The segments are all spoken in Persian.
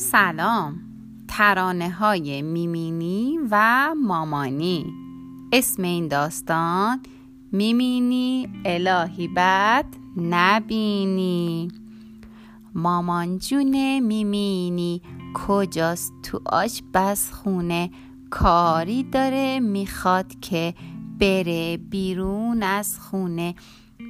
سلام. ترانه های میمینی و مامانی. اسم این داستان میمینی الهی بد نبینی. مامان جون میمینی کجاست تو خونه کاری داره می‌خواد که بره بیرون از خونه.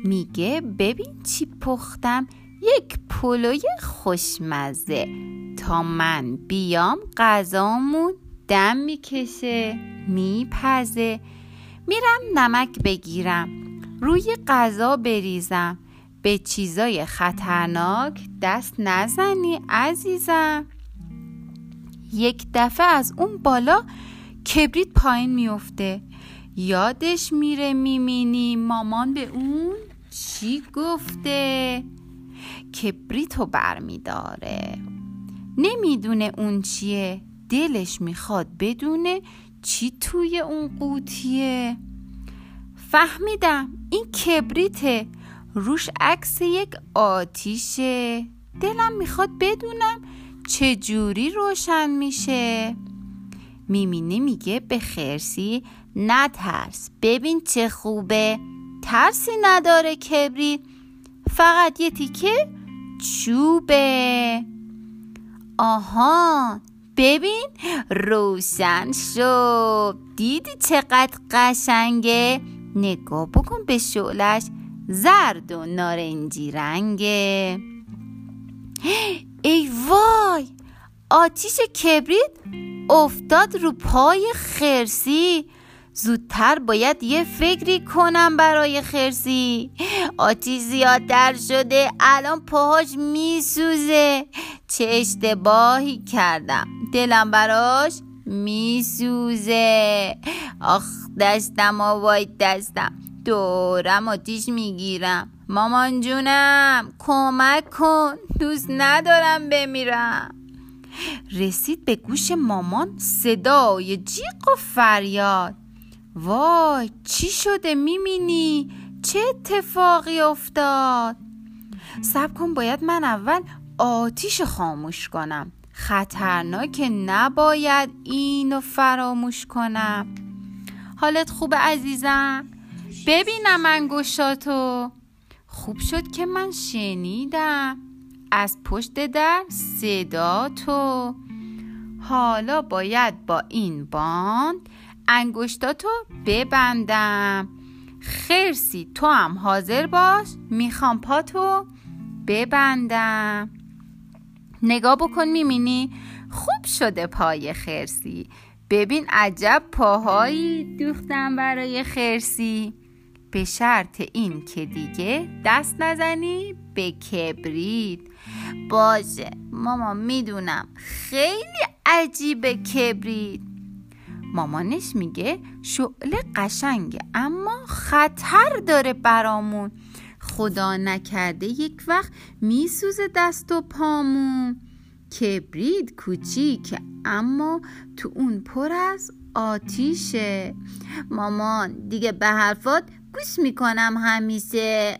میگه ببین چی پختم یک پلوی خوشمزه. تا من بیام غذامون دم می‌کشه میپزه. میرم نمک بگیرم روی غذا بریزم. به چیزای خطرناک دست نزنی عزیزم. یک دفعه از اون بالا کبریت پایین میفته یادش میره میمینی مامان به اون چی گفته؟ کبریتو برمیداره. نمی‌دونه اون چیه. دلش می‌خواد بدونه چی توی اون قوطیه. فهمیدم این کبریته. روش عکس یک آتیشه. دلم می‌خواد بدونم چه جوری روشن میشه. میمینه میگه به خرسی نترس. ببین چه خوبه. ترسی نداره کبریت فقط یه تیکه چوبه. آها ببین روشن شد. دیدی چقدر قشنگه؟ نگاه بکن به شعلش. زرد و نارنجی رنگه. ای وای آتیش کبریت افتاد رو پای خرسی. زودتر باید یه فکری کنم برای خرسی. آتیش زیادتر شده الان پاهاش میسوزه. چه اشتباهی کردم. دلم براش میسوزه. آخ دستم آوای دستم. دورم آتیش می‌گیرم. مامان جونم کمک کن. دوست ندارم بمیرم. رسید به گوش مامان صدای جیغ و فریاد. وای چی شده میمینی چه اتفاقی افتاد؟ سب کن باید من اول آتیش خاموش کنم. خطرناک نباید اینو فراموش کنم. حالت خوب عزیزم؟ ببینم انگشتاتو. خوب شد که من شنیدم. از پشت در صدا تو. حالا باید با این باند انگشتاتو ببندم. خرسی تو هم حاضر باش. می‌خوام پاتو ببندم. نگاه بکن میمینی خوب شده پای خرسی. ببین عجب پاهایی دوختم برای خرسی. به شرط این که دیگه دست نزنی به کبریت. باشه ماما می‌دونم. خیلی عجیبه کبریت. مامانش میگه شعله قشنگه اما خطر داره برامون. خدا نکرده یک وقت میسوزه دست و پامون کبریت کوچیک اما تو اون پر از آتیشه. مامان دیگه به حرفات گوش می‌کنم همیشه.